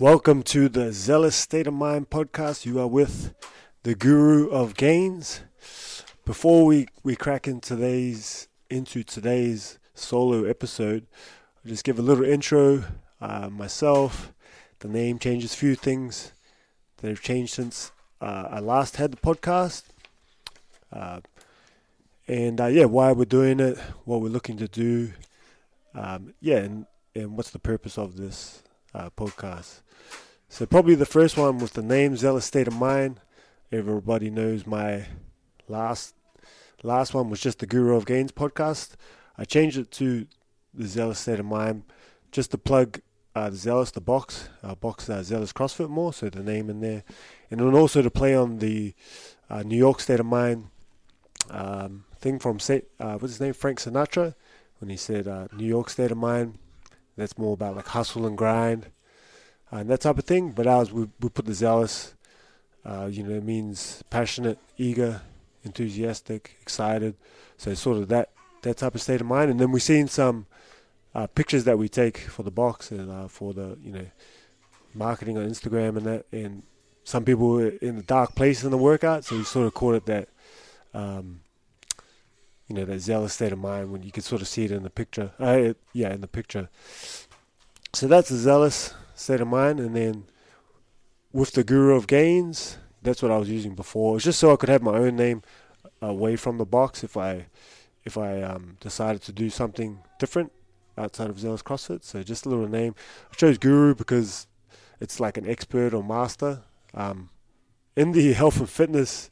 Welcome to the Zealous State of Mind podcast. You are with the Guru of Gains. Before we, we crack into today's into today's solo episode, I'll just give a little intro. Uh, myself, the name changes, a few things that have changed since uh, I last had the podcast. Uh, and uh, yeah, why we're doing it, what we're looking to do, um, yeah, and, and what's the purpose of this uh, podcast. So probably the first one with the name Zealous State of Mind. Everybody knows my last last one was just the Guru of Gains podcast. I changed it to the Zealous State of Mind just to plug uh, the Zealous, the box, uh, box uh, Zealous CrossFit more, so the name in there, and then also to play on the uh, New York State of Mind um, thing from uh, what's his name, Frank Sinatra, when he said uh, New York State of Mind. That's more about like hustle and grind uh, and that type of thing. But ours, we, we put the zealous, uh, you know, it means passionate, eager, enthusiastic, excited. So sort of that, that type of state of mind. And then we've seen some uh, pictures that we take for the box and uh, for the, you know, marketing on Instagram and that. And some people were in a dark place in the workout. So we sort of called it that, um, you know, that zealous state of mind when you could sort of see it in the picture. Uh, yeah, in the picture. So that's a zealous state of mind. And then with the Guru of Gains, that's what I was using before. It's just so I could have my own name away from the box if I if I um, decided to do something different outside of Zealous CrossFit. So just a little name. I chose Guru because it's like an expert or master. Um, in the health and fitness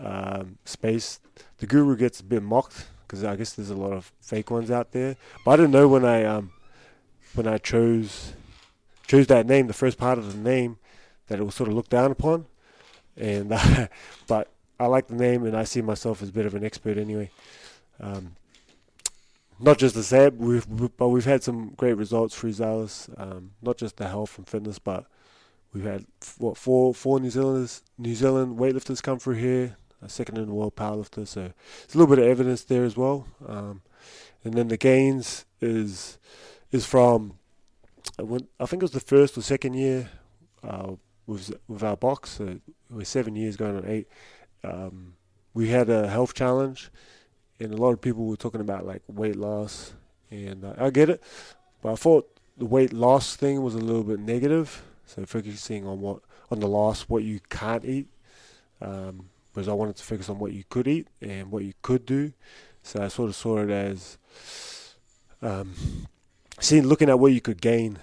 um, space, the Guru gets a bit mocked because I guess there's a lot of fake ones out there. But I didn't know when I um, when I chose chose that name, the first part of the name, that it was sort of looked down upon. And uh, but I like the name, and I see myself as a bit of an expert anyway. Um, not just the same, we've but we've had some great results for Zealous. Um, not just the health and fitness, but we've had what four four New Zealanders, New Zealand weightlifters come through here, second in the world powerlifter. So there's a little bit of evidence there as well. Um, and then the gains is is from I think it was the first or second year uh, with with our box. So we're seven years going on eight. Um, we had a health challenge, and a lot of people were talking about like weight loss, and uh, I get it, but I thought the weight loss thing was a little bit negative. So focusing on what on the loss, what you can't eat, um, because I wanted to focus on what you could eat and what you could do. So I sort of saw it as um, seeing looking at what you could gain.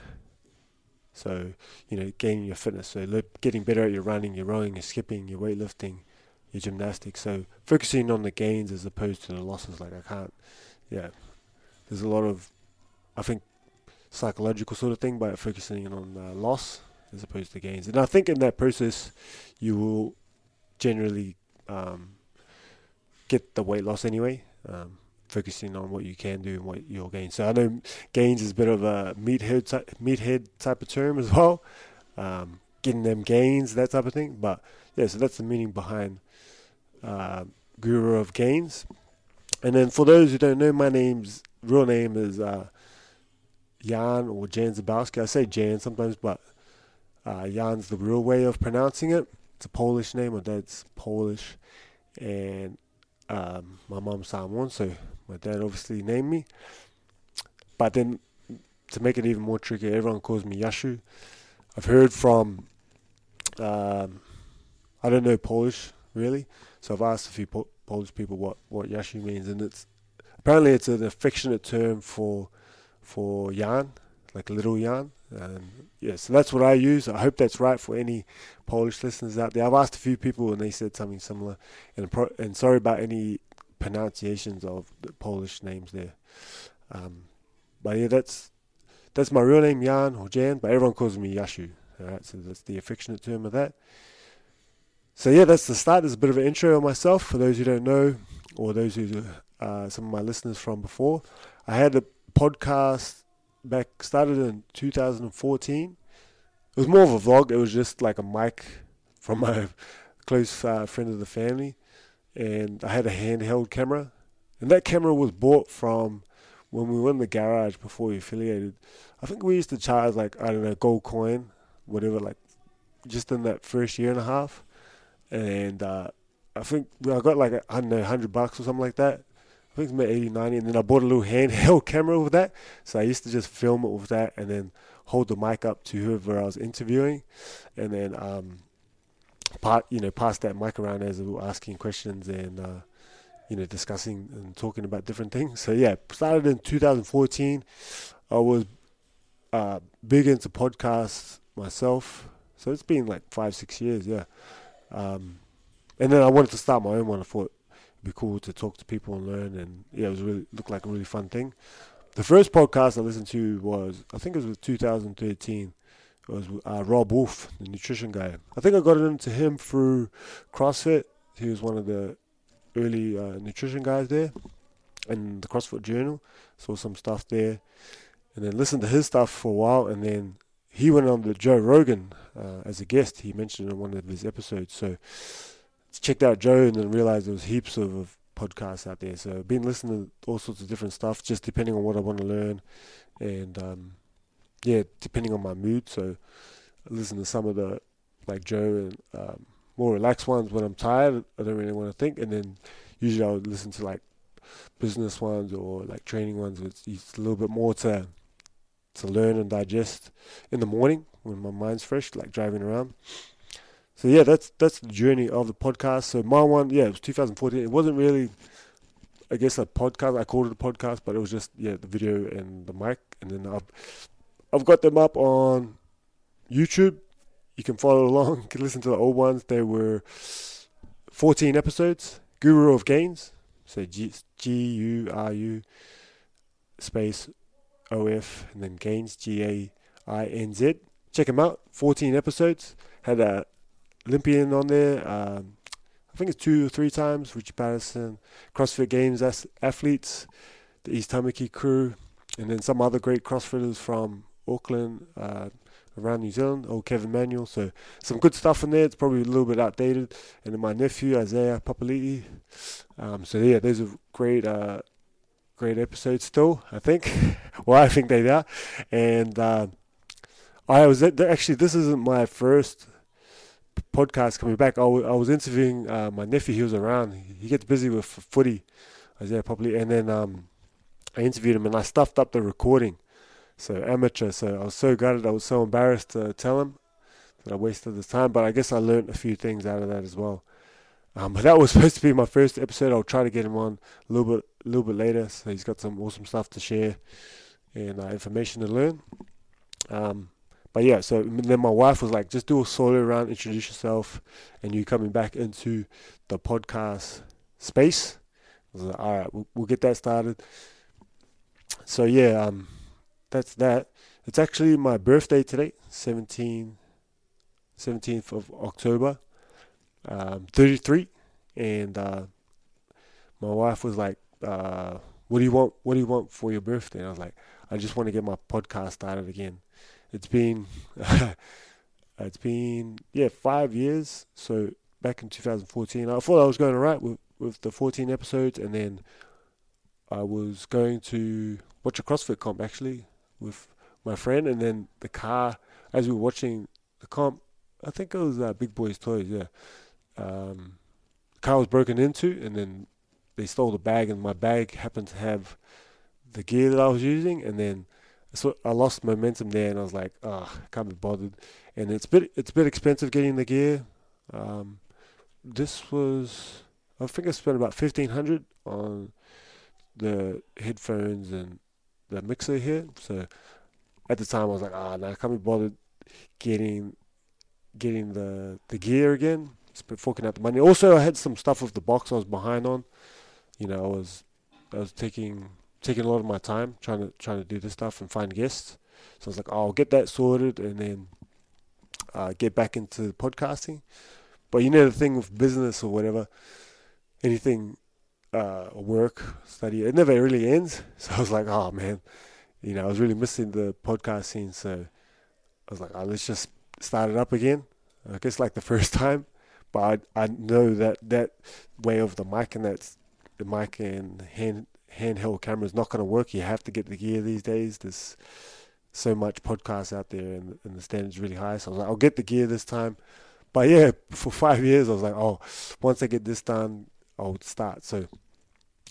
So you know, gaining your fitness, so getting better at your running, your rowing, your skipping, your weightlifting, your gymnastics. So focusing on the gains as opposed to the losses. Like I can't, yeah. There's a lot of, I think, psychological sort of thing by focusing on uh, loss as opposed to gains. And I think in that process, you will generally um, get the weight loss anyway. Um, focusing on what you can do and what you'll gain. So I know gains is a bit of a meathead type, meathead type of term as well, um, getting them gains, that type of thing. But yeah, so that's the meaning behind uh, Guru of Gains. And then for those who don't know, my name's real name is uh, Jan or Jan Zabowski. I say Jan sometimes, but uh, Jan's the real way of pronouncing it. It's a Polish name. My dad's Polish, and um, my mom's Samoan, so my dad obviously named me. But then to make it even more tricky, everyone calls me Yashu. I've heard from, um, I don't know Polish really, so I've asked a few po- Polish people what, what Yashu means, and it's apparently it's an affectionate term for for Jan, like little Jan. And yeah, so that's what I use. I hope that's right for any Polish listeners out there. I've asked a few people and they said something similar. And pro- and sorry about any pronunciations of the Polish names there. Um, but yeah, that's that's my real name, Jan or Jan, but everyone calls me Yashu. All right, so that's the affectionate term of that. So yeah, that's the start. There's a bit of an intro on myself for those who don't know, or those who uh, some of my listeners from before. I had a podcast back started in 2014. It was more of a vlog. It was just like a mic from my close uh, friend of the family, and I had a handheld camera, and that camera was bought from when we were in the garage before we affiliated. I think we used to charge like I don't know gold coin, whatever, like just in that first year and a half. And uh, I think I got like I don't know, hundred bucks or something like that. I think it's about 80, 90, and then I bought a little handheld camera with that. So I used to just film it with that, and then hold the mic up to whoever I was interviewing, and then um, part you know pass that mic around as we were asking questions and uh, you know discussing and talking about different things. So yeah, started in 2014. I was uh, big into podcasts myself, so it's been like five six years, yeah. Um, and then I wanted to start my own one. I thought be cool to talk to people and learn, and yeah, it was really looked like a really fun thing. The first podcast I listened to was I think it was 2013 it was uh, Robb Wolf, the nutrition guy. I think I got into him through CrossFit. He was one of the early uh, nutrition guys there, and the CrossFit Journal. Saw some stuff there, and then listened to his stuff for a while, and then he went on the Joe Rogan uh, as a guest. He mentioned in one of his episodes. So checked out Joe, and realized there was heaps of, of podcasts out there. So I've been listening to all sorts of different stuff, just depending on what I want to learn, and um, yeah, depending on my mood. So I listen to some of the like Joe and um, more relaxed ones when I'm tired. I don't really want to think, and then usually I'll listen to like business ones or like training ones. It's, it's a little bit more to to learn and digest in the morning when my mind's fresh, like driving around. So yeah, that's that's the journey of the podcast. So my one, yeah, it was 2014. It wasn't really, I guess, a podcast. I called it a podcast, but it was just yeah, the video and the mic, and then I've I've got them up on YouTube. You can follow along. You can listen to the old ones. There were 14 episodes. Guru of Gains. So G U R U space O F and then Gains G A I N Z. Check them out. 14 episodes. Had a Olympian on there. Um, I think it's two or three times. Richie Patterson, CrossFit Games athletes, the East Tamaki crew, and then some other great CrossFitters from Auckland, uh, around New Zealand, old Kevin Manuel. So some good stuff in there. It's probably a little bit outdated. And then my nephew Isaiah Papali'i. Um, so yeah, those are great, uh, great episodes still. I think. well, I think they are. And uh, I was actually this isn't my first podcast coming back. I, w- I was interviewing uh, my nephew. He was around. He gets busy with footy, Isaiah Papali'i, and then um, I interviewed him and I stuffed up the recording so amateur. So I was so gutted. I was so embarrassed to tell him that I wasted his time. But I guess I learned a few things out of that as well. Um, but that was supposed to be my first episode. I'll try to get him on a little bit, a little bit later. So he's got some awesome stuff to share and uh, information to learn. Um, but yeah, so then my wife was like, just do a solo round, introduce yourself, and you coming back into the podcast space. I was like, all right, we'll, we'll get that started. So yeah, um, that's that. It's actually my birthday today, 17, 17th of October. Um, 33, and uh, my wife was like, uh, "What do you want? What do you want for your birthday?" And I was like, "I just want to get my podcast started again." It's been, it's been yeah five years. So back in 2014, I thought I was going alright with with the 14 episodes, and then I was going to watch a CrossFit comp actually with my friend, and then the car as we were watching the comp. I think it was uh, Big Boys Toys. Yeah, um, the car was broken into, and then they stole the bag, and my bag happened to have the gear that I was using, and then so I lost momentum there, and I was like, oh, can't be bothered. And it's bit it's a bit expensive getting the gear. Um, this was I think I spent about fifteen hundred on the headphones and the mixer here. So at the time I was like, ah, oh, nah, I can't be bothered getting getting the the gear again. Just forking out the money. Also, I had some stuff with the box I was behind on. You know, I was I was taking taking a lot of my time trying to trying to do this stuff and find guests. So I was like, oh, I'll get that sorted and then uh, get back into podcasting. But you know the thing with business or whatever, anything uh, work, study. It never really ends. So I was like, oh man, you know, I was really missing the podcast scene. So I was like, oh, let's just start it up again. I guess like the first time, but I, I know that that way of the mic and that the mic and hand handheld camera is not going to work. You have to get the gear these days. There's so much podcasts out there and, and the standard's really high. So I was like, I'll get the gear this time. But yeah, for five years I was like, oh, once I get this done, I'll start. So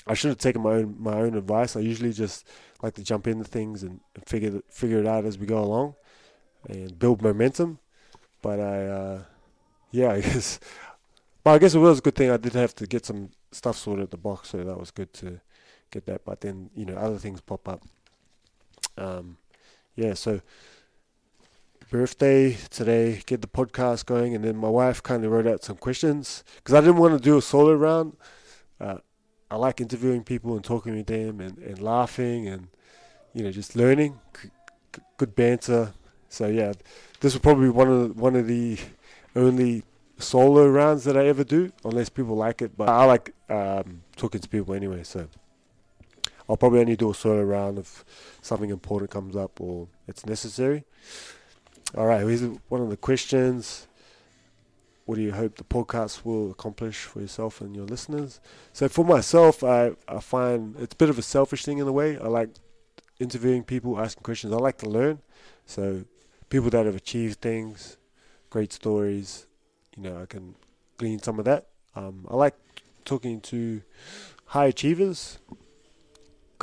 I should have taken my own my own advice. I usually just like to jump into things and, figure figure it out as we go along and build momentum. But I, uh, yeah, I guess. But I guess it was a good thing. I did have to get some stuff sorted at the box, so that was good to get that. But then you know other things pop up. Um, yeah, so birthday today, get the podcast going, and then my wife kind of wrote out some questions because I didn't want to do a solo round. Uh, I like interviewing people and talking with them and, and laughing and you know just learning, C- good banter. So yeah, this will probably be one of one of the only solo rounds that I ever do, unless people like it. But I like um, talking to people anyway, so I'll probably only do a solo round if something important comes up or it's necessary. All right, here's one of the questions. What do you hope the podcast will accomplish for yourself and your listeners? So for myself, I, I find it's a bit of a selfish thing in a way. I like interviewing people, asking questions. I like to learn. So people that have achieved things, great stories, you know, I can glean some of that. Um, I like talking to high achievers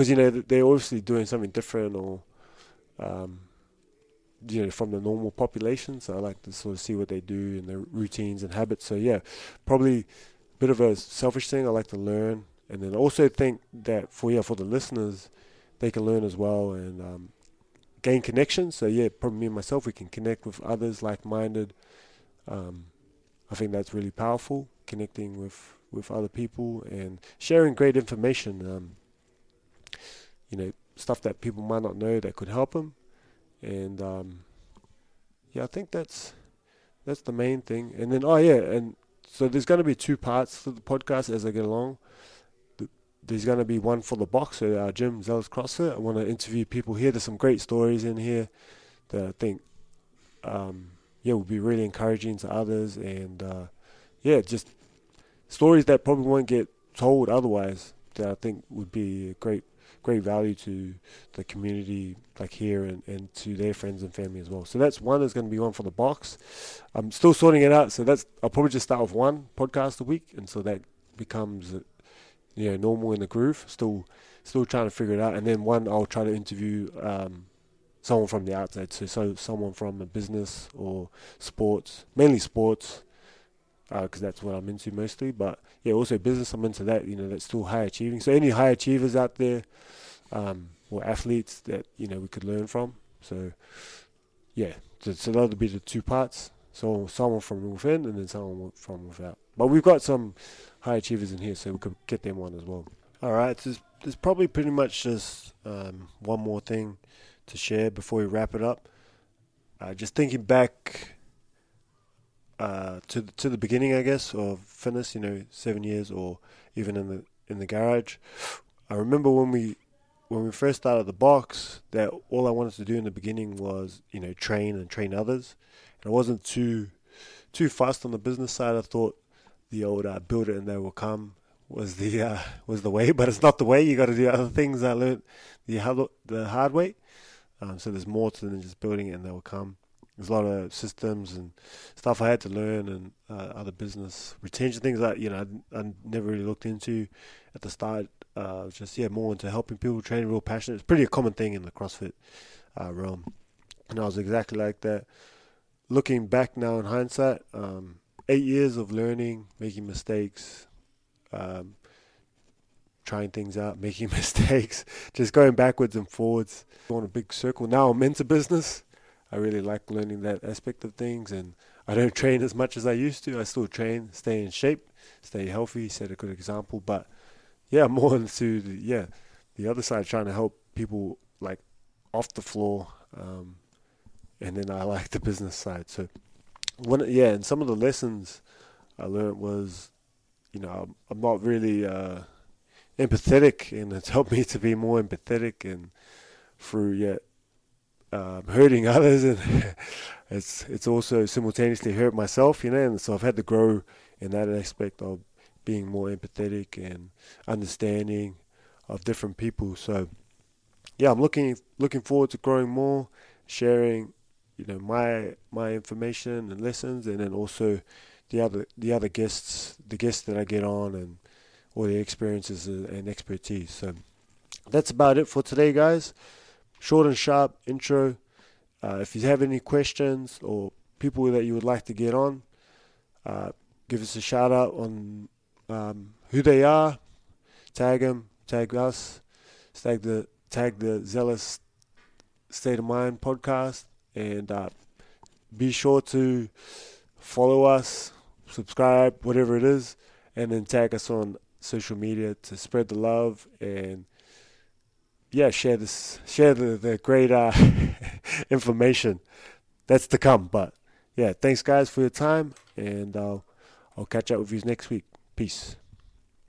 because you know they're obviously doing something different or um, you know from the normal population. So I like to sort of see what they do and their routines and habits. So yeah, probably a bit of a selfish thing. I like to learn, and then also think that for yeah for the listeners, they can learn as well and um, gain connections. So yeah, probably me and myself we can connect with others like-minded. Um, I think that's really powerful, connecting with with other people and sharing great information. Um, you know, stuff that people might not know that could help them, and um, yeah, I think that's that's the main thing. And then oh yeah, and so there's going to be two parts to the podcast as I get along. There's going to be one for the box at our gym, Zealous CrossFit. I want to interview people here. There's some great stories in here that I think um, yeah, would be really encouraging to others, and uh, yeah, just stories that probably won't get told otherwise. That I think would be great, great value to the community, like here, and, and to their friends and family as well. So that's one. There's going to be one for the box. I'm still sorting it out, so that's I'll probably just start with one podcast a week, and so that becomes you know normal in the groove. Still, still trying to figure it out, and then one I'll try to interview. Um, someone from the outside, so, so someone from a business or sports, mainly sports, because uh, that's what I'm into mostly. But yeah, also business, I'm into that. You know, that's still high achieving. So any high achievers out there, um, or athletes that you know we could learn from. So yeah, so, so that'll be the two parts. So someone from within and then someone from without. But we've got some high achievers in here, so we could get them on as well. All right, so there's, there's probably pretty much just um, one more thing to share before we wrap it up. Uh, just thinking back uh, to to the beginning, I guess, of fitness. You know, seven years, or even in the in the garage. I remember when we when we first started the box, that all I wanted to do in the beginning was you know train and train others, and I wasn't too too fast on the business side. I thought the old uh, build it and they will come was the uh, was the way, but it's not the way. You got to do other things. I learned the hard, the hard way. Um, so there's more to than just building it and they'll come. There's a lot of systems and stuff I had to learn and uh, other business retention things that you know I, I never really looked into at the start. Uh, just yeah, more into helping people, training, real passionate. It's pretty a common thing in the CrossFit uh, realm, and I was exactly like that. Looking back now in hindsight, um, eight years of learning, making mistakes, um, trying things out, making mistakes, just going backwards and forwards on a big circle. Now I'm into business. I really like learning that aspect of things, and I don't train as much as I used to. I still train, stay in shape, stay healthy, set a good example. But yeah, more into the yeah the other side, trying to help people like off the floor, um, and then I like the business side. So one yeah, and some of the lessons I learned was, you know, I'm, I'm not really. Uh, empathetic, and it's helped me to be more empathetic and through yet um, hurting others, and it's it's also simultaneously hurt myself, you know. And so I've had to grow in that aspect of being more empathetic and understanding of different people. So yeah, I'm looking looking forward to growing more sharing, you know, my my information and lessons, and then also the other the other guests, the guests that I get on, and all their experiences and expertise. So that's about it for today, guys. Short and sharp intro. Uh, if you have any questions or people that you would like to get on, uh, give us a shout out on um, who they are. Tag them, tag us, tag the tag the zealous state of mind podcast, and uh, be sure to follow us, subscribe, whatever it is, and then tag us on social media to spread the love and yeah, share this, share the, the great uh, information that's to come. But yeah, thanks guys for your time, and uh, I'll catch up with you next week. Peace.